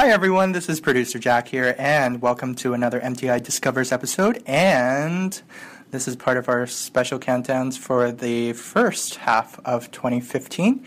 Hi, everyone. This is producer Jack here, and welcome to another MTI Discovers episode. And this is part of our special countdowns for the first half of 2015.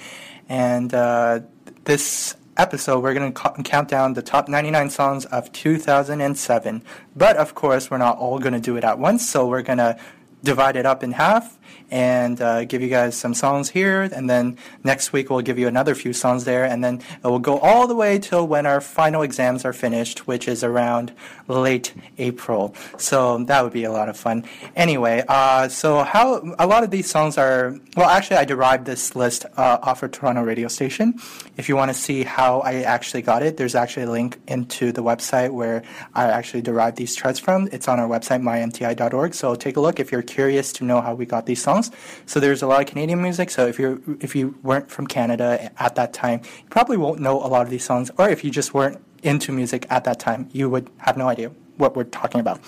And uh, this episode, we're going to count down the top 99 songs of 2007. But of course, we're not all going to do it at once, so we're going to divide it up in half and uh, give you guys some songs here. And then next week we'll give you another few songs there. And then it will go all the way till when our final exams are finished, which is around late April. So that would be a lot of fun. Anyway, uh, so how a lot of these songs are, well, actually, I derived this list uh, off of Toronto radio station. If you want to see how I actually got it, there's actually a link into the website where I actually derived these charts from. It's on our website, mymti.org. So take a look if you're curious to know how we got these songs songs. So there's a lot of Canadian music. So if you if you weren't from Canada at that time, you probably won't know a lot of these songs. Or if you just weren't into music at that time, you would have no idea what we're talking about.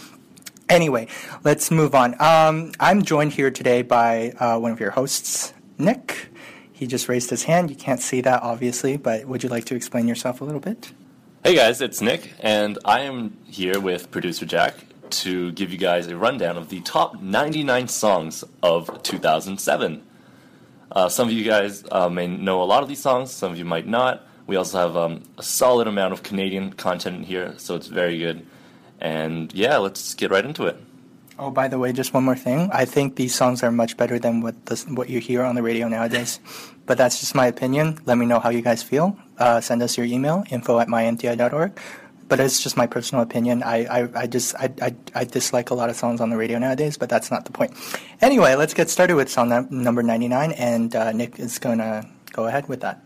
Anyway, let's move on. Um, I'm joined here today by uh, one of your hosts, Nick. He just raised his hand. You can't see that, obviously, but would you like to explain yourself a little bit? Hey guys, it's Nick, and I am here with producer Jack to give you guys a rundown of the top 99 songs of 2007. Uh, some of you guys uh, may know a lot of these songs, some of you might not. We also have um, a solid amount of Canadian content here, so it's very good. And yeah, let's get right into it. Oh, by the way, just one more thing. I think these songs are much better than what the, what you hear on the radio nowadays. But that's just my opinion. Let me know how you guys feel. Uh, send us your email, info at mymti.org but it's just my personal opinion. I, I, I just I, I, I, dislike a lot of songs on the radio nowadays, but that's not the point. Anyway, let's get started with song number 99, and uh, Nick is going to go ahead with that.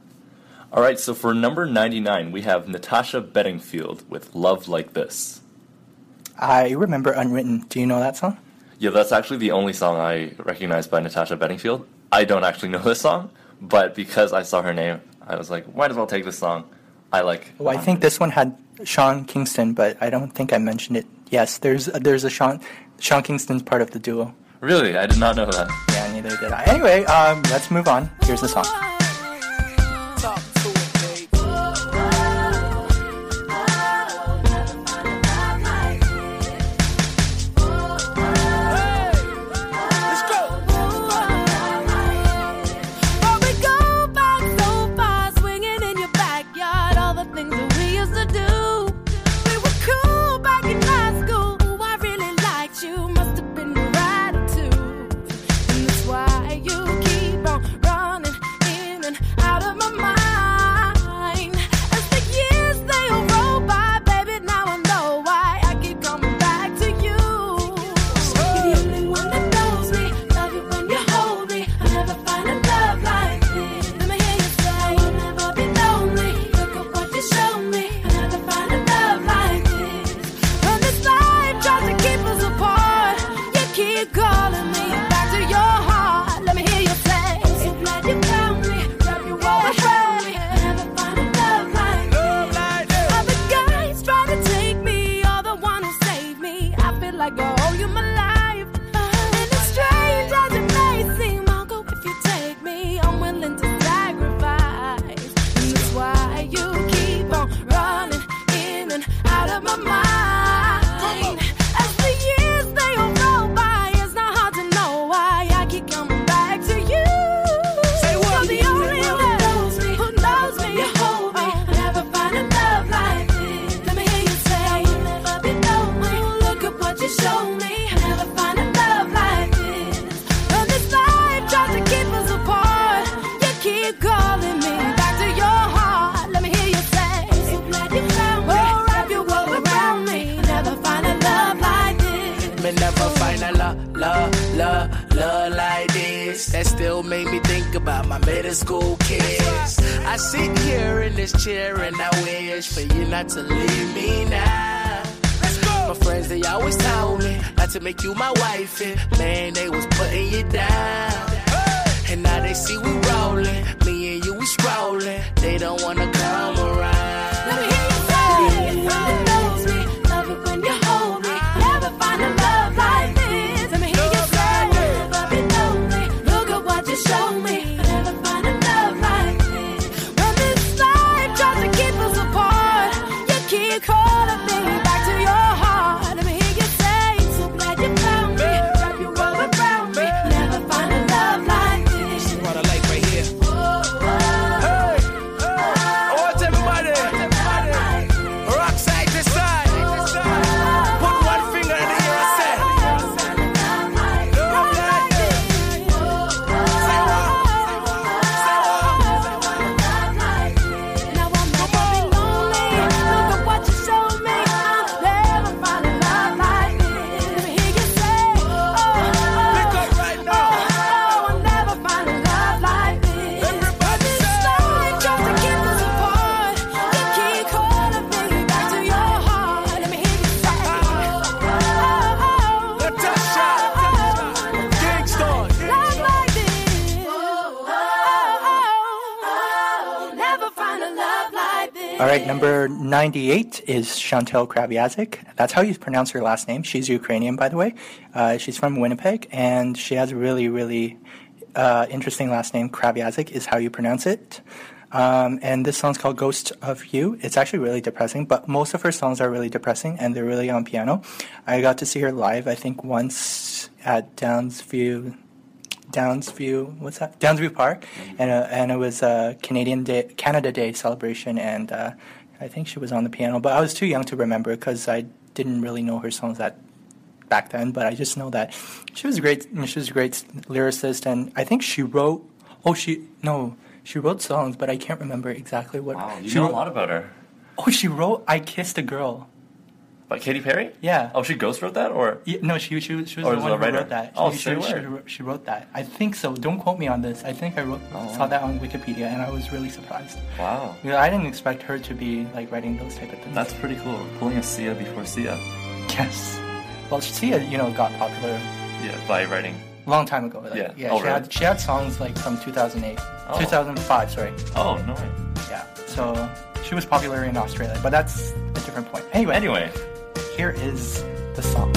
All right, so for number 99, we have Natasha Bedingfield with Love Like This. I remember Unwritten. Do you know that song? Yeah, that's actually the only song I recognize by Natasha Bedingfield. I don't actually know this song, but because I saw her name, I was like, might as well take this song. I like. Well, I think this one had Sean Kingston, but I don't think I mentioned it. Yes, there's there's a Sean Sean Kingston's part of the duo. Really, I did not know that. Yeah, neither did I. Anyway, um, let's move on. Here's the song. Here in this chair and I wish for you not to leave me now. My friends, they always told me not to make you my wife. And man, they was putting you down. 98 is Chantal Kreviazuk. That's how you pronounce her last name. She's Ukrainian, by the way. Uh, she's from Winnipeg, and she has a really, really uh, interesting last name. Kraviazik is how you pronounce it. Um, and this song's called Ghost of You. It's actually really depressing, but most of her songs are really depressing, and they're really on piano. I got to see her live, I think, once at Downsview Downsview, what's that? Downsview Park, and uh, and it was a Canadian Day, Canada Day celebration, and uh, I think she was on the piano, but I was too young to remember because I didn't really know her songs that back then. But I just know that she was a great, she was a great lyricist, and I think she wrote. Oh, she no, she wrote songs, but I can't remember exactly what. Wow, you she know wrote, a lot about her. Oh, she wrote "I Kissed a Girl." By Katy Perry? Yeah. Oh, she ghost wrote that, or Yeah, no, she she, she was Or the one who writer? wrote that. Oh, she, she, she, wrote- she wrote that. I think so. Don't quote me on this. I think I wrote, Oh, saw that on Wikipedia, and I was really surprised. wow, Yeah, I didn't expect her to be like writing those type of things. that's pretty cool. Pulling a Sia before Sia. yes. Well, Sia, you know, got popular Yeah, by writing. long time ago. Like, Yeah. yeah. Oh, she had she had songs like from 2008, Oh. 2005. Sorry. Oh no way. Yeah. So she was popular in Australia, but that's a different point. Anyway, Anyway, here is the song.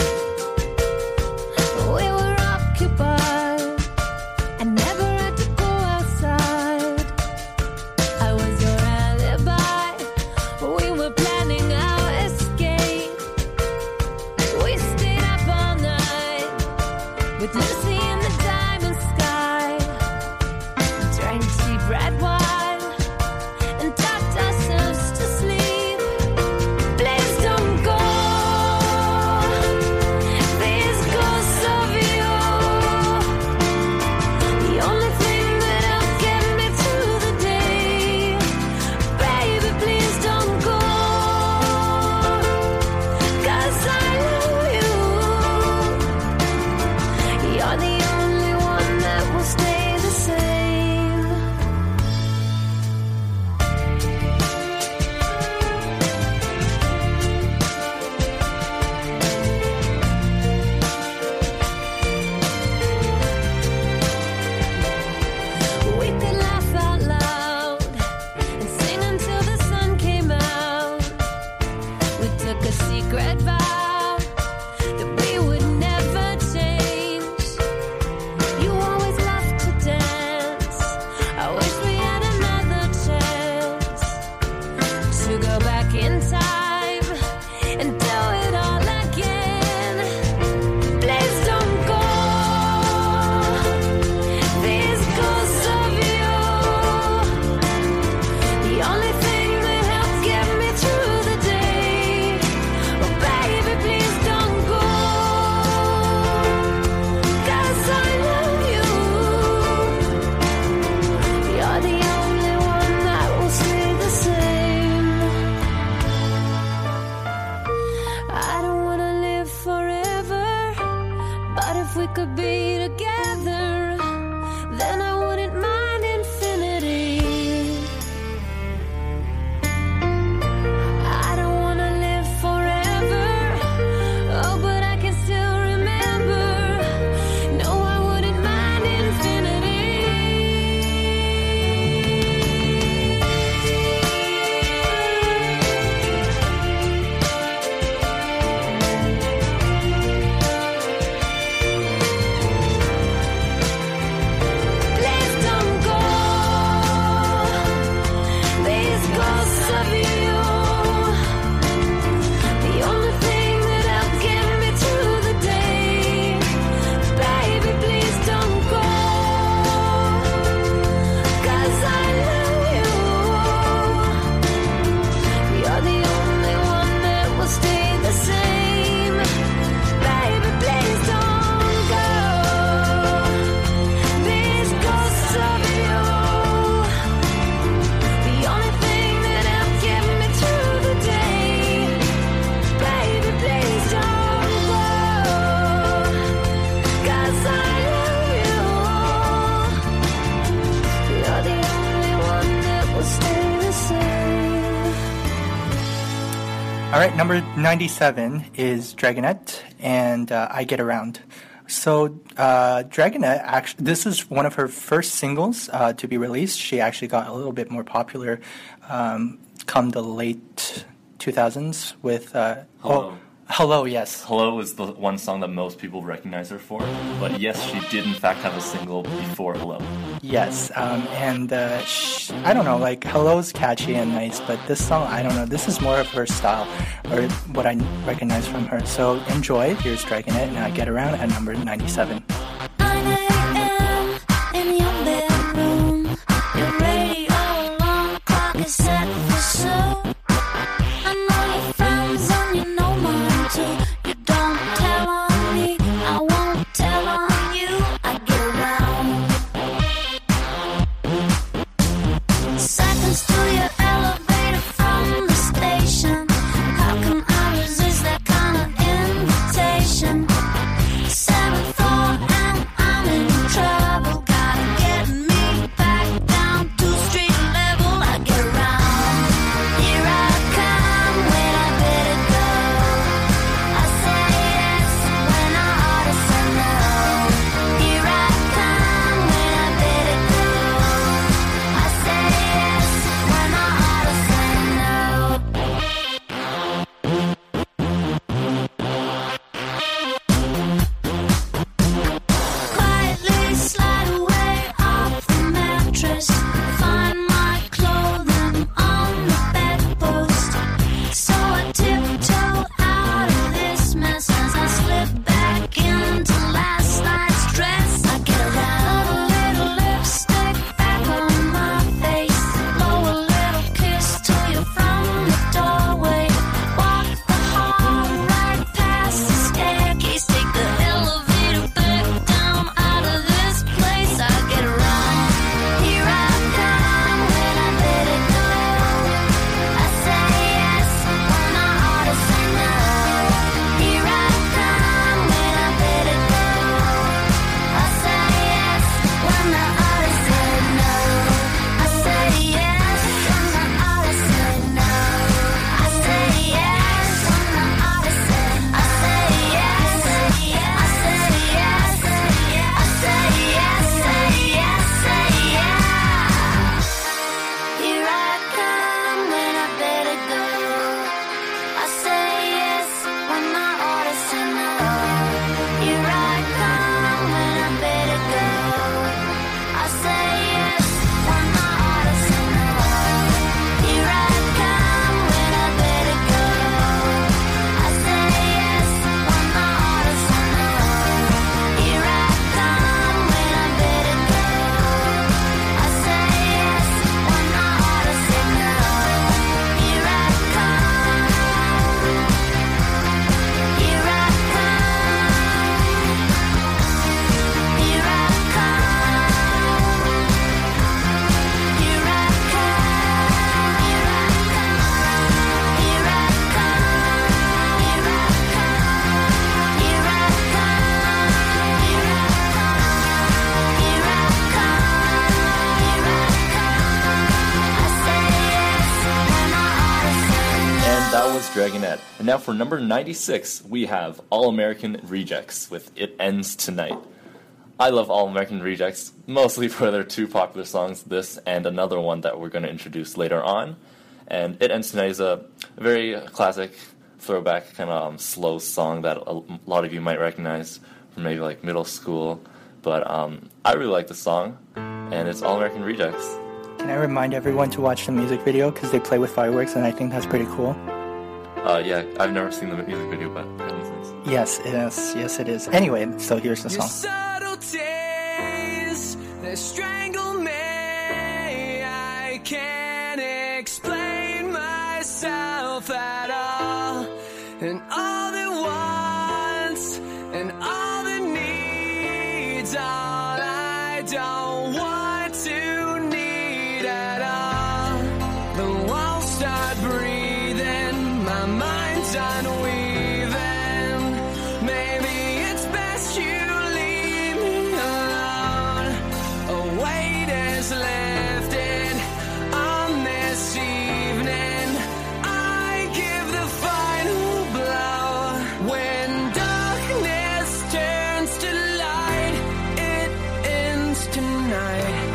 97 is Dragonette, and uh, I Get Around. So, uh, Dragonette, actually, this is one of her first singles uh, to be released. She actually got a little bit more popular um, come the late 2000s with. Uh, Hello. Oh, Hello, yes. Hello is the one song that most people recognize her for, but yes, she did in fact have a single before Hello. Yes, um, and uh, sh- I don't know, like Hello's catchy and nice, but this song, I don't know, this is more of her style, or what I recognize from her. So enjoy. Here's Dragonette, and I get around at number 97. Dragonette. And now for number 96, we have All American Rejects with It Ends Tonight. I love All American Rejects mostly for their two popular songs, this and another one that we're going to introduce later on. And It Ends Tonight is a very classic throwback kind of um, slow song that a lot of you might recognize from maybe like middle school. But um, I really like the song, and it's All American Rejects. Can I remind everyone to watch the music video because they play with fireworks, and I think that's pretty cool. Uh, yeah, I've never seen the music video, but it is nice. Yes, it is. Yes, it is. Anyway, so here's the song. subtleties, they strangle me. I can't explain myself night.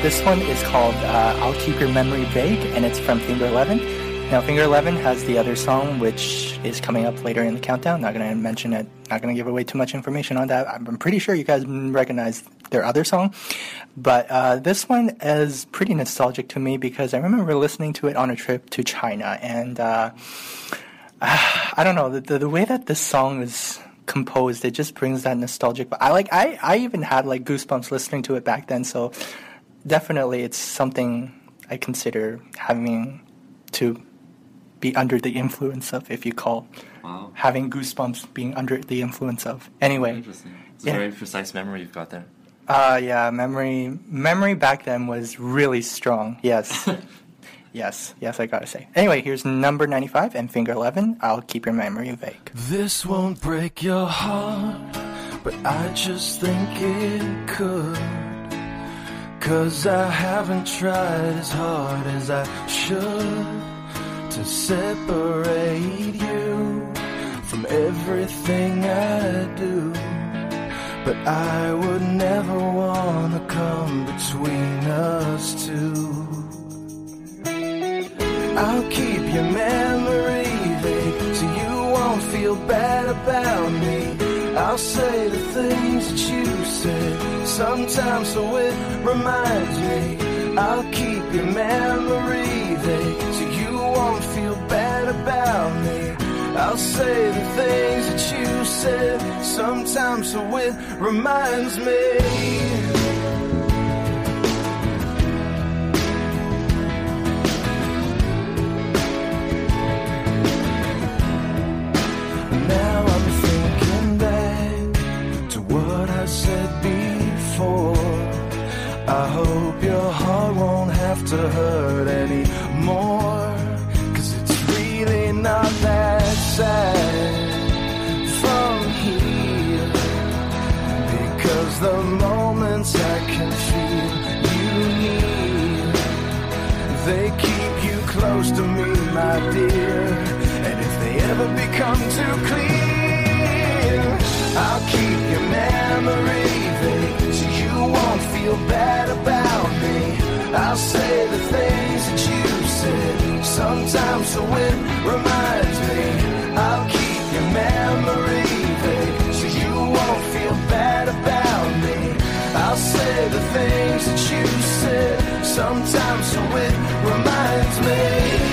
This one is called uh, I'll Keep Your Memory Vague, and it's from Finger Eleven. Now, Finger Eleven has the other song, which is coming up later in the countdown. Not going to mention it, not going to give away too much information on that. I'm pretty sure you guys recognize their other song. But uh, this one is pretty nostalgic to me because I remember listening to it on a trip to China, and uh, I don't know the, the the way that this song is composed, it just brings that nostalgic. But I like I I even had like goosebumps listening to it back then. So definitely, it's something I consider having to be under the influence of, if you call Wow. having goosebumps being under the influence of. Anyway, Interesting. It's a Yeah. very precise memory you've got there. uh, yeah, memory memory back then was really strong. Yes. Yes, yes, I gotta say. Anyway, here's number 95 and Finger Eleven. I'll keep your memory vague. This won't break your heart, but I just think it could. Cause I haven't tried as hard as I should to separate you from everything I do. But I would never wanna come between us two. I'll keep your memory vague so you won't feel bad about me. I'll say the things that you said sometimes so it reminds me. I'll keep your memory vague so you won't feel bad about me. I'll say the things that you said sometimes so it reminds me. Say the things that you said sometimes so it reminds me. I'll keep your memory vague so you won't feel bad about me. I'll say the things that you said sometimes so it reminds me.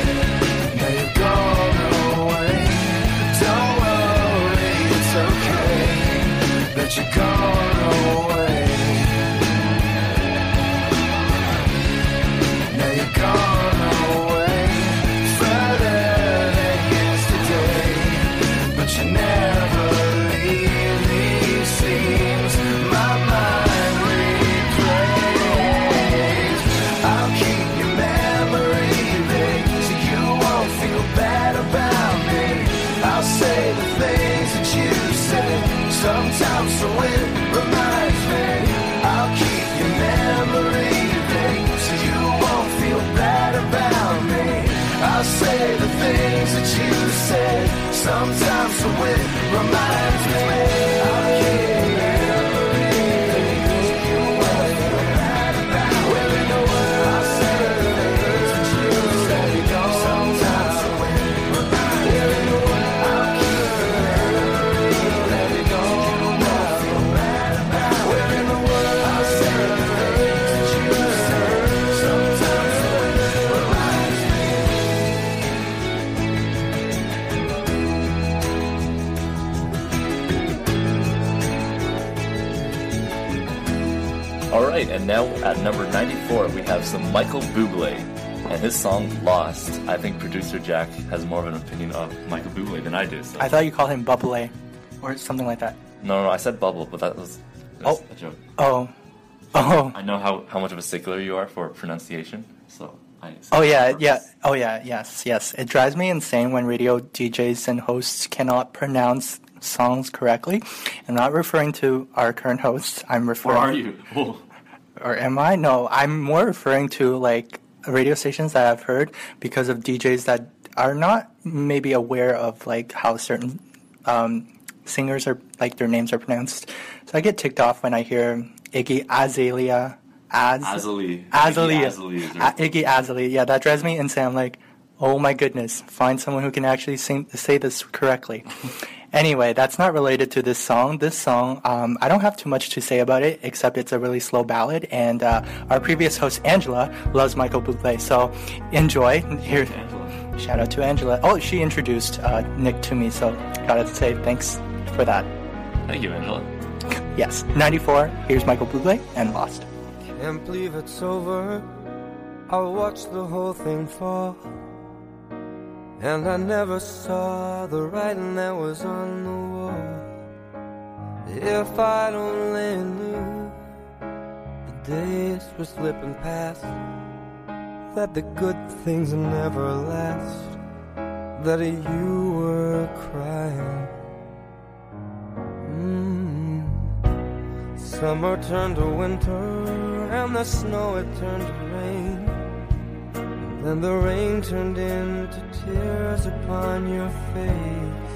Song Lost. I think producer Jack has more of an opinion of Michael Bublé than I do. So. I thought you called him Bubble or something like that. no, no, I said bubble, but that was, that was Oh. a joke. Oh. Oh. I know how, how much of a stickler you are for pronunciation, so I. Oh yeah, yeah. Oh yeah, yes, yes. It drives me insane when radio DJs and hosts cannot pronounce songs correctly. I'm not referring to our current hosts. I'm referring Where are you? Oh. or am I? No, I'm more referring to like radio stations that I've heard because of DJs that are not maybe aware of like how certain um, singers are like their names are pronounced. So I get ticked off when I hear Iggy Azalea. Az- Azalea. Azalea. Iggy Azalea Iggy Azalea. Yeah, that drives me insane. I'm like, oh my goodness, find someone who can actually sing, say this correctly. Anyway, that's not related to this song. This song, um, I don't have too much to say about it, except it's a really slow ballad. And uh, our previous host, Angela, loves Michael Bublé. So enjoy. Here, Angela. shout out to Angela. Oh, she introduced uh, Nick to me, so gotta say thanks for that. Thank you, Angela. Yes, 94. Here's Michael Bublé and Lost. Can't believe it's over. I watched the whole thing fall. And I never saw the writing that was on the wall. If I'd only knew the days were slipping past, that the good things never last, that you were crying. Mm. Summer turned to winter, and the snow it turned to rain. Then the rain turned into tears upon your face.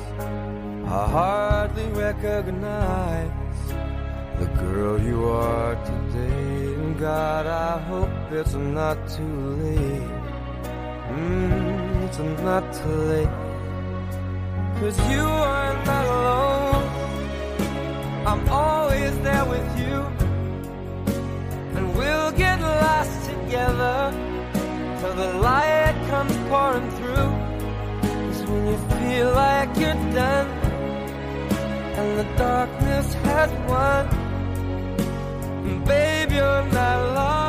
I hardly recognize the girl you are today. And God, I hope it's not too late. Mm, it's not too late. Cause you are not alone. I'm always there with you. And we'll get lost together till the light comes pouring through. Cause when you feel like you're done and the darkness has won, babe, you're not lost.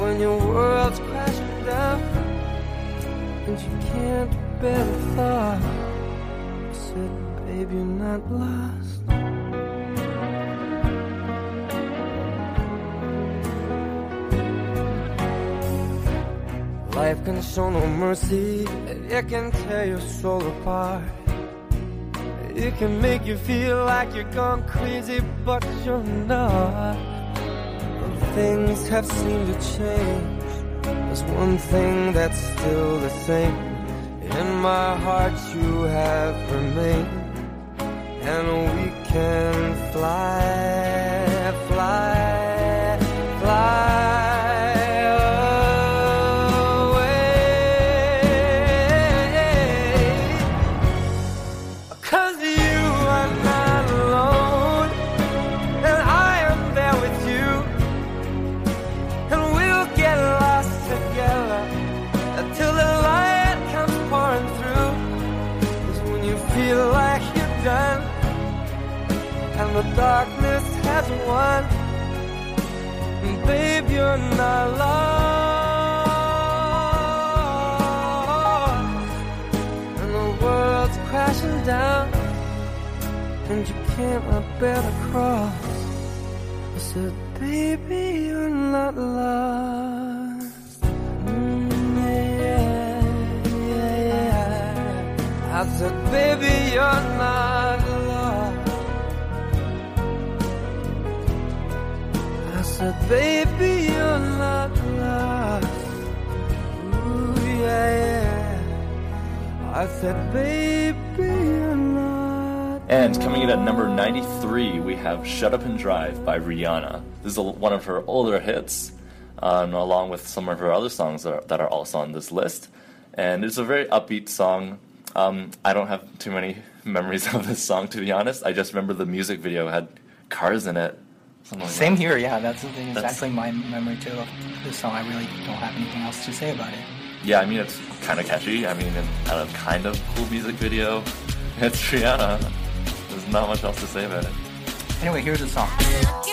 When your world's crashing down and you can't bear the thought, I said, babe, you're not lost. Life can show no mercy, and it can tear your soul apart. It can make you feel like you're gone crazy, but you're not. Things have seemed to change. There's one thing that's still the same. In my heart, you have remained, and we can fly, have Shut Up and Drive by Rihanna. This is a, one of her older hits, um, along with some of her other songs that are, that are also on this list. And it's a very upbeat song. Um, I don't have too many memories of this song, to be honest. I just remember the music video had cars in it. like Same that. here, yeah. That's, that's That's- exactly my memory too of this song. I really don't have anything else to say about it. Yeah, I mean, it's kind of catchy. I mean, and a kind of cool music video. It's Rihanna. There's not much else to say about it. Anyway, here's the song.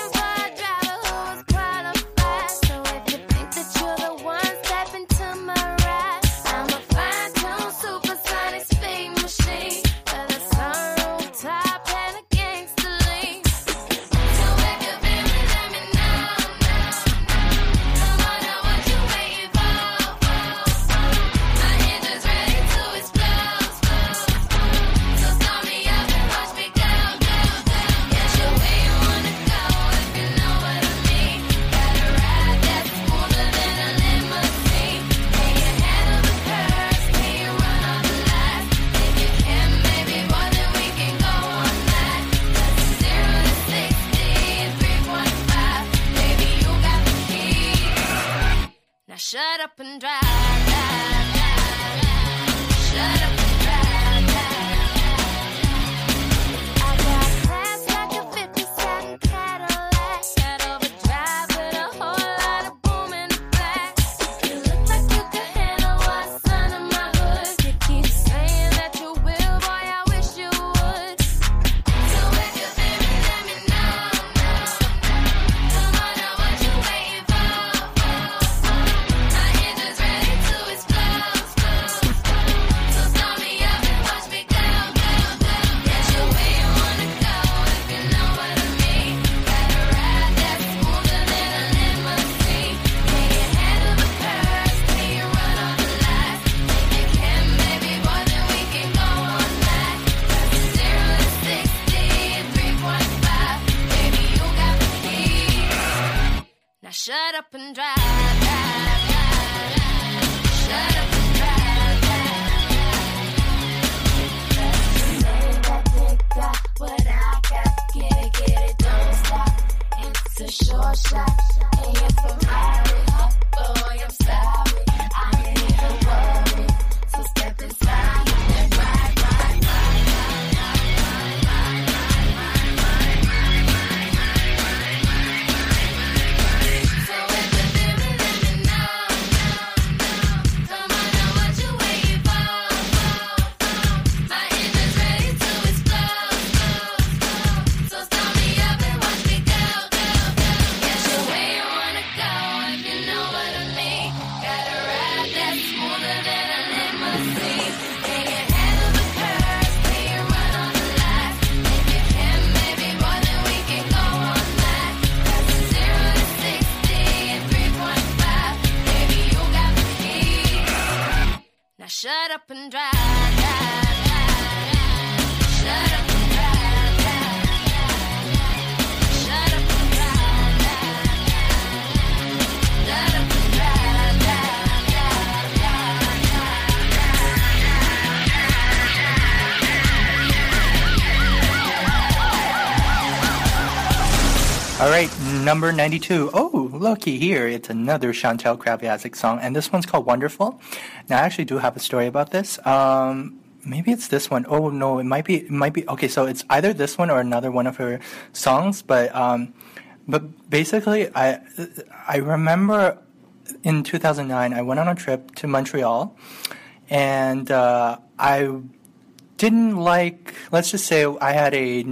Shut up and drive. All right, number 92. Oh, looky here. It's another Chantal Kreviazuk song, and this one's called Wonderful. Now, I actually do have a story about this. Um, maybe it's this one. Oh, no, it might be, it might be, okay, so it's either this one or another one of her songs, but, um, but basically, I, I remember in 2009, I went on a trip to Montreal, and, uh, I didn't like let's just say i had a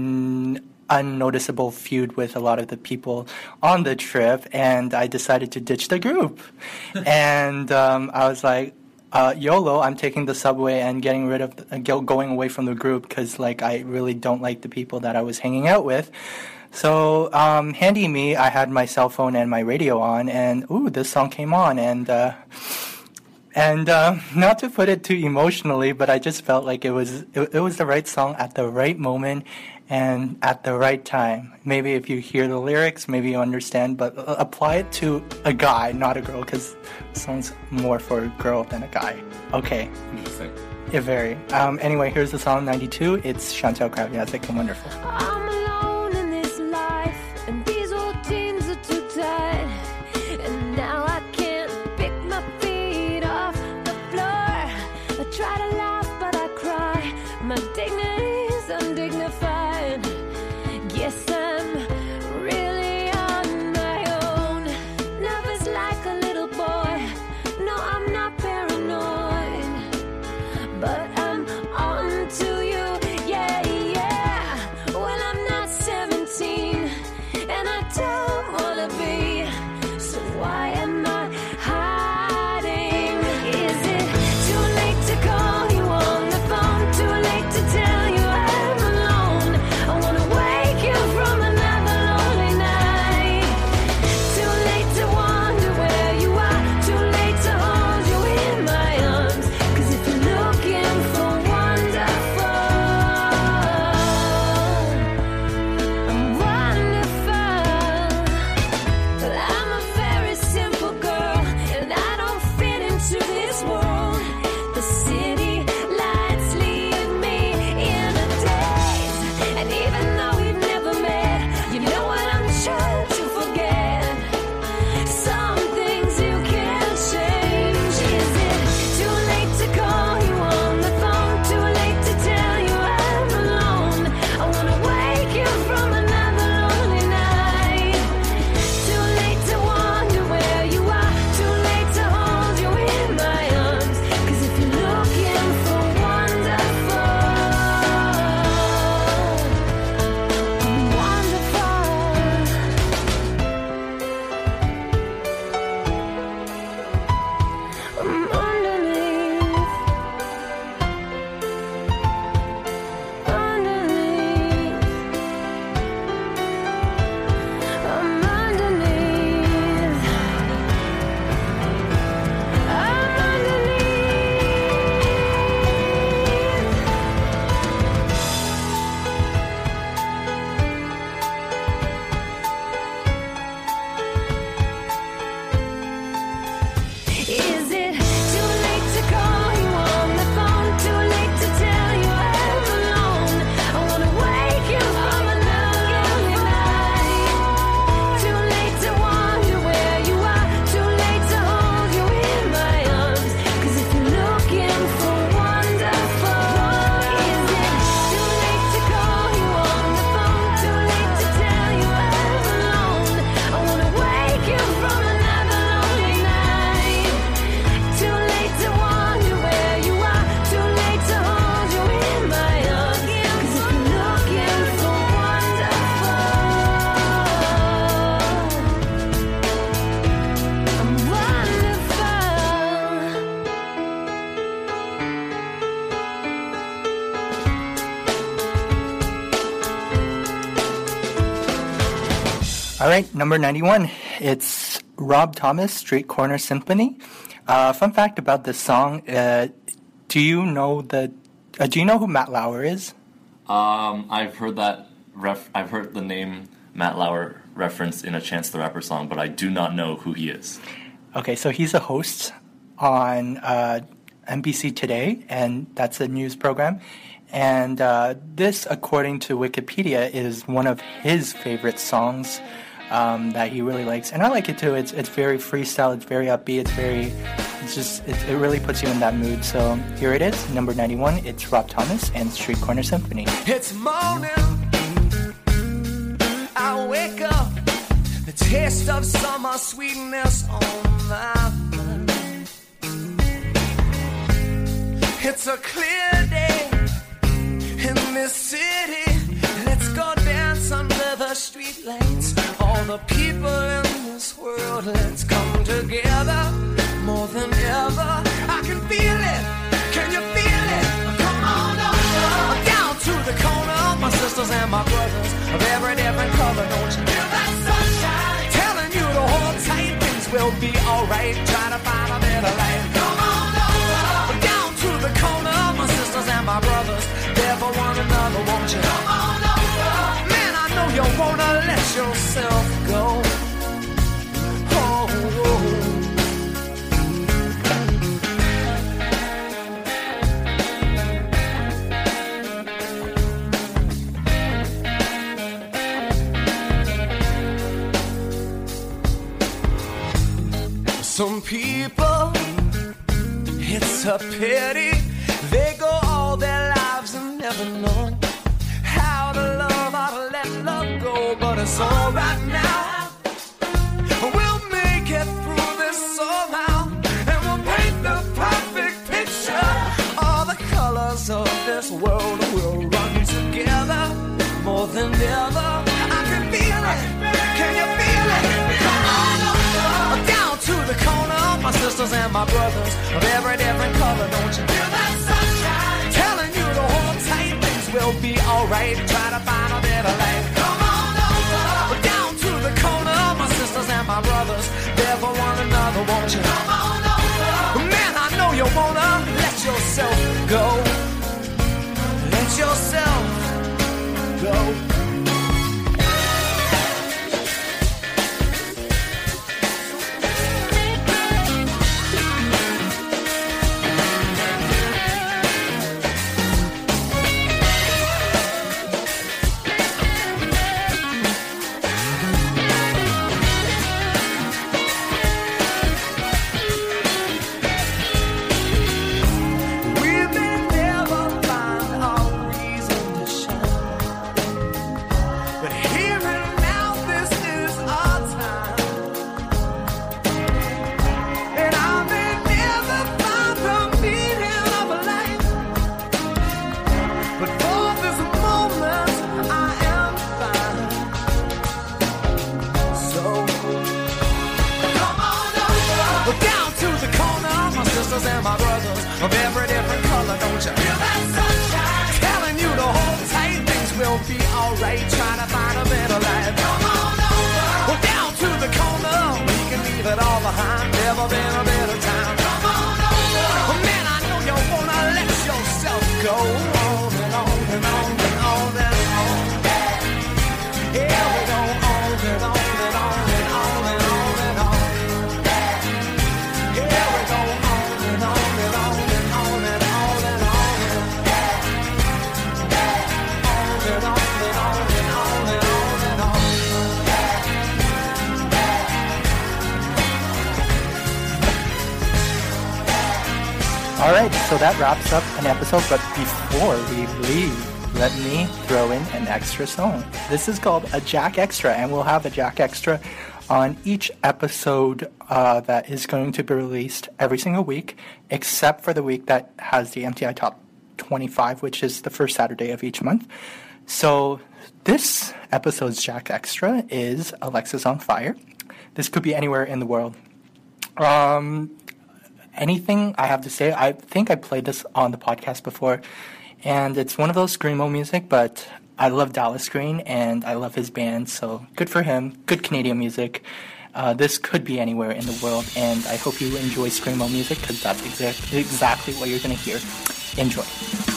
unnoticeable feud with a lot of the people on the trip and i decided to ditch the group and um, i was like uh, YOLO, I'm taking the subway and getting rid of, the, go- going away from the group because like I really don't like the people that I was hanging out with. So um, handy me, I had my cell phone and my radio on, and ooh, this song came on, and uh, and uh, not to put it too emotionally, but I just felt like it was it, it was the right song at the right moment and at the right time. Maybe if you hear the lyrics, maybe you understand, but uh, apply it to a guy, not a girl, because song's more for a girl than a guy. Okay, Interesting. it vary. Um, anyway, here's the song 92. It's Chantal Kreviazuk and Wonderful. Number 91. It's Rob Thomas, Street Corner Symphony. Uh, fun fact about this song uh, do you know the. Uh, do you know who Matt Lauer is? Um, I've heard that. Ref- I've heard the name Matt Lauer referenced in a Chance the Rapper song, but I do not know who he is. Okay, so he's a host on uh, NBC Today, and that's a news program. And uh, this, according to Wikipedia, is one of his favorite songs um, that he really likes, and I like it too. It's it's very freestyle, it's very upbeat, it's very, it's just it, it really puts you in that mood. So here it is, number ninety one. It's Rob Thomas and Street Corner Symphony. It's morning. I wake up. The taste of summer sweetness on my mind. It's a clear day in this city. Let's go dance under the streetlights. The people in this world, let's come together more than ever. I can feel it. Can you feel it? Come on over. Down to the corner, of my sisters and my brothers of every different color. Don't you feel that sunshine? Telling you to hold tight, things will be alright. Try to find a better life. Come on over. Down to the corner, of my sisters and my brothers. There for one another, won't you? Come on over. Man, I know you wanna let yourself Some people, it's a pity. They go all their lives and never know how to love, how to let love go. But it's alright now. We'll make it through this somehow. And we'll paint the perfect picture. All the colors of this world will run together more than ever. Sisters and my brothers of every different color. Don't you feel that sunshine? Telling you to hold tight, things will be alright. Try to find a better life. So that wraps up an episode. But before we leave, let me throw in an extra song. This is called a Jack Extra, and we'll have a Jack Extra on each episode uh, that is going to be released every single week, except for the week that has the MTI Top 25, which is the first Saturday of each month. So this episode's Jack Extra is Alexisonfire. This could be anywhere in the world. Um, anything I have to say. I think I played this on the podcast before, and it's one of those screamo music, but I love Dallas Green and I love his band, so good for him. Good Canadian music. Uh, this could be anywhere in the world, and I hope you enjoy Screamo music because that's exa- exactly what you're going to hear. Enjoy.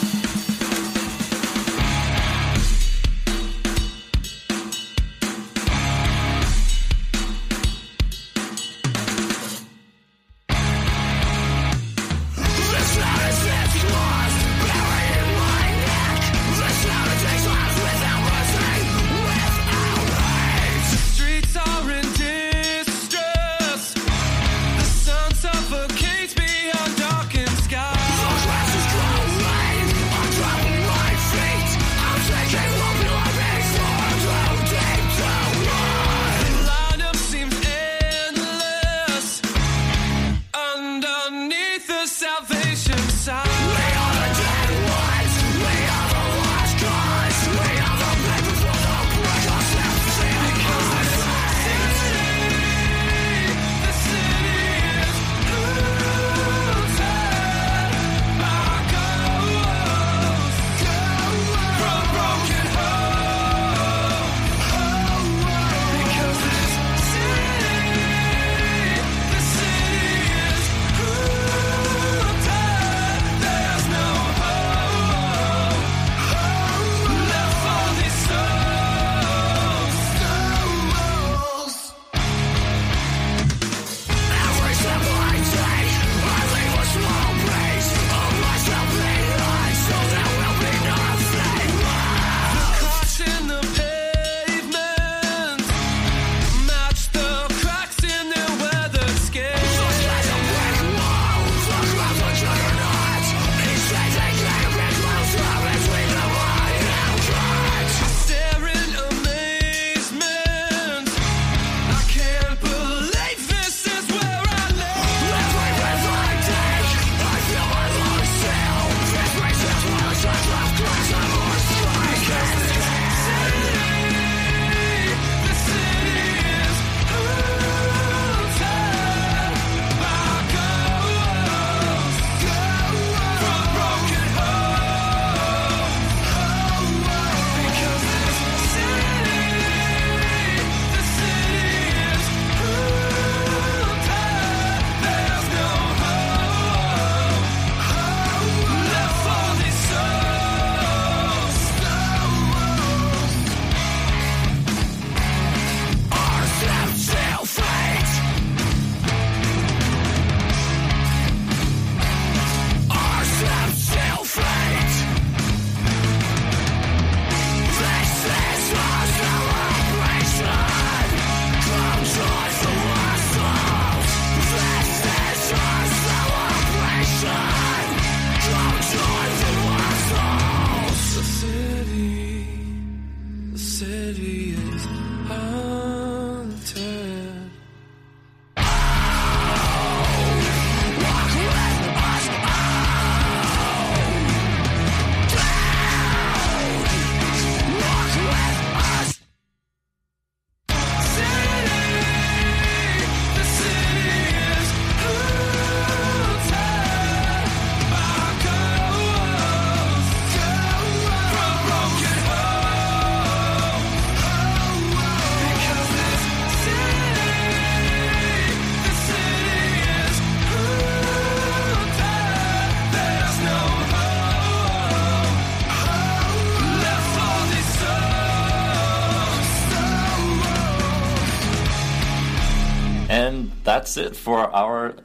That's it for our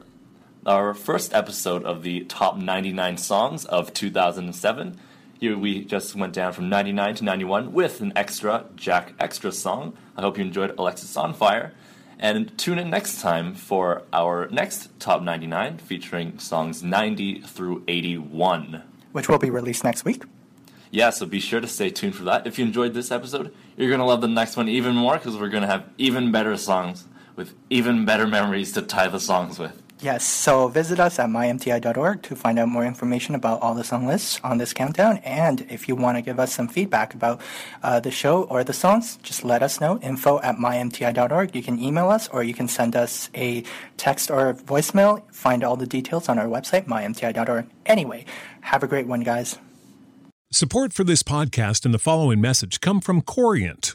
our first episode of the top 99 songs of 2007. Here we just went down from 99 to 91 with an extra Jack Extra song. I hope you enjoyed Alexisonfire. And tune in next time for our next top 99 featuring songs 90 through 81. Which will be released next week. Yeah, so be sure to stay tuned for that. If you enjoyed this episode, you're going to love the next one even more because we're going to have even better songs with even better memories to tie the songs with. Yes, so visit us at mymti.org to find out more information about all the song lists on this countdown. And if you want to give us some feedback about uh, the show or the songs, just let us know. Info at mymti.org. You can email us or you can send us a text or voicemail. Find all the details on our website, mymti.org. Anyway, have a great one, guys. Support for this podcast and the following message come from Corient.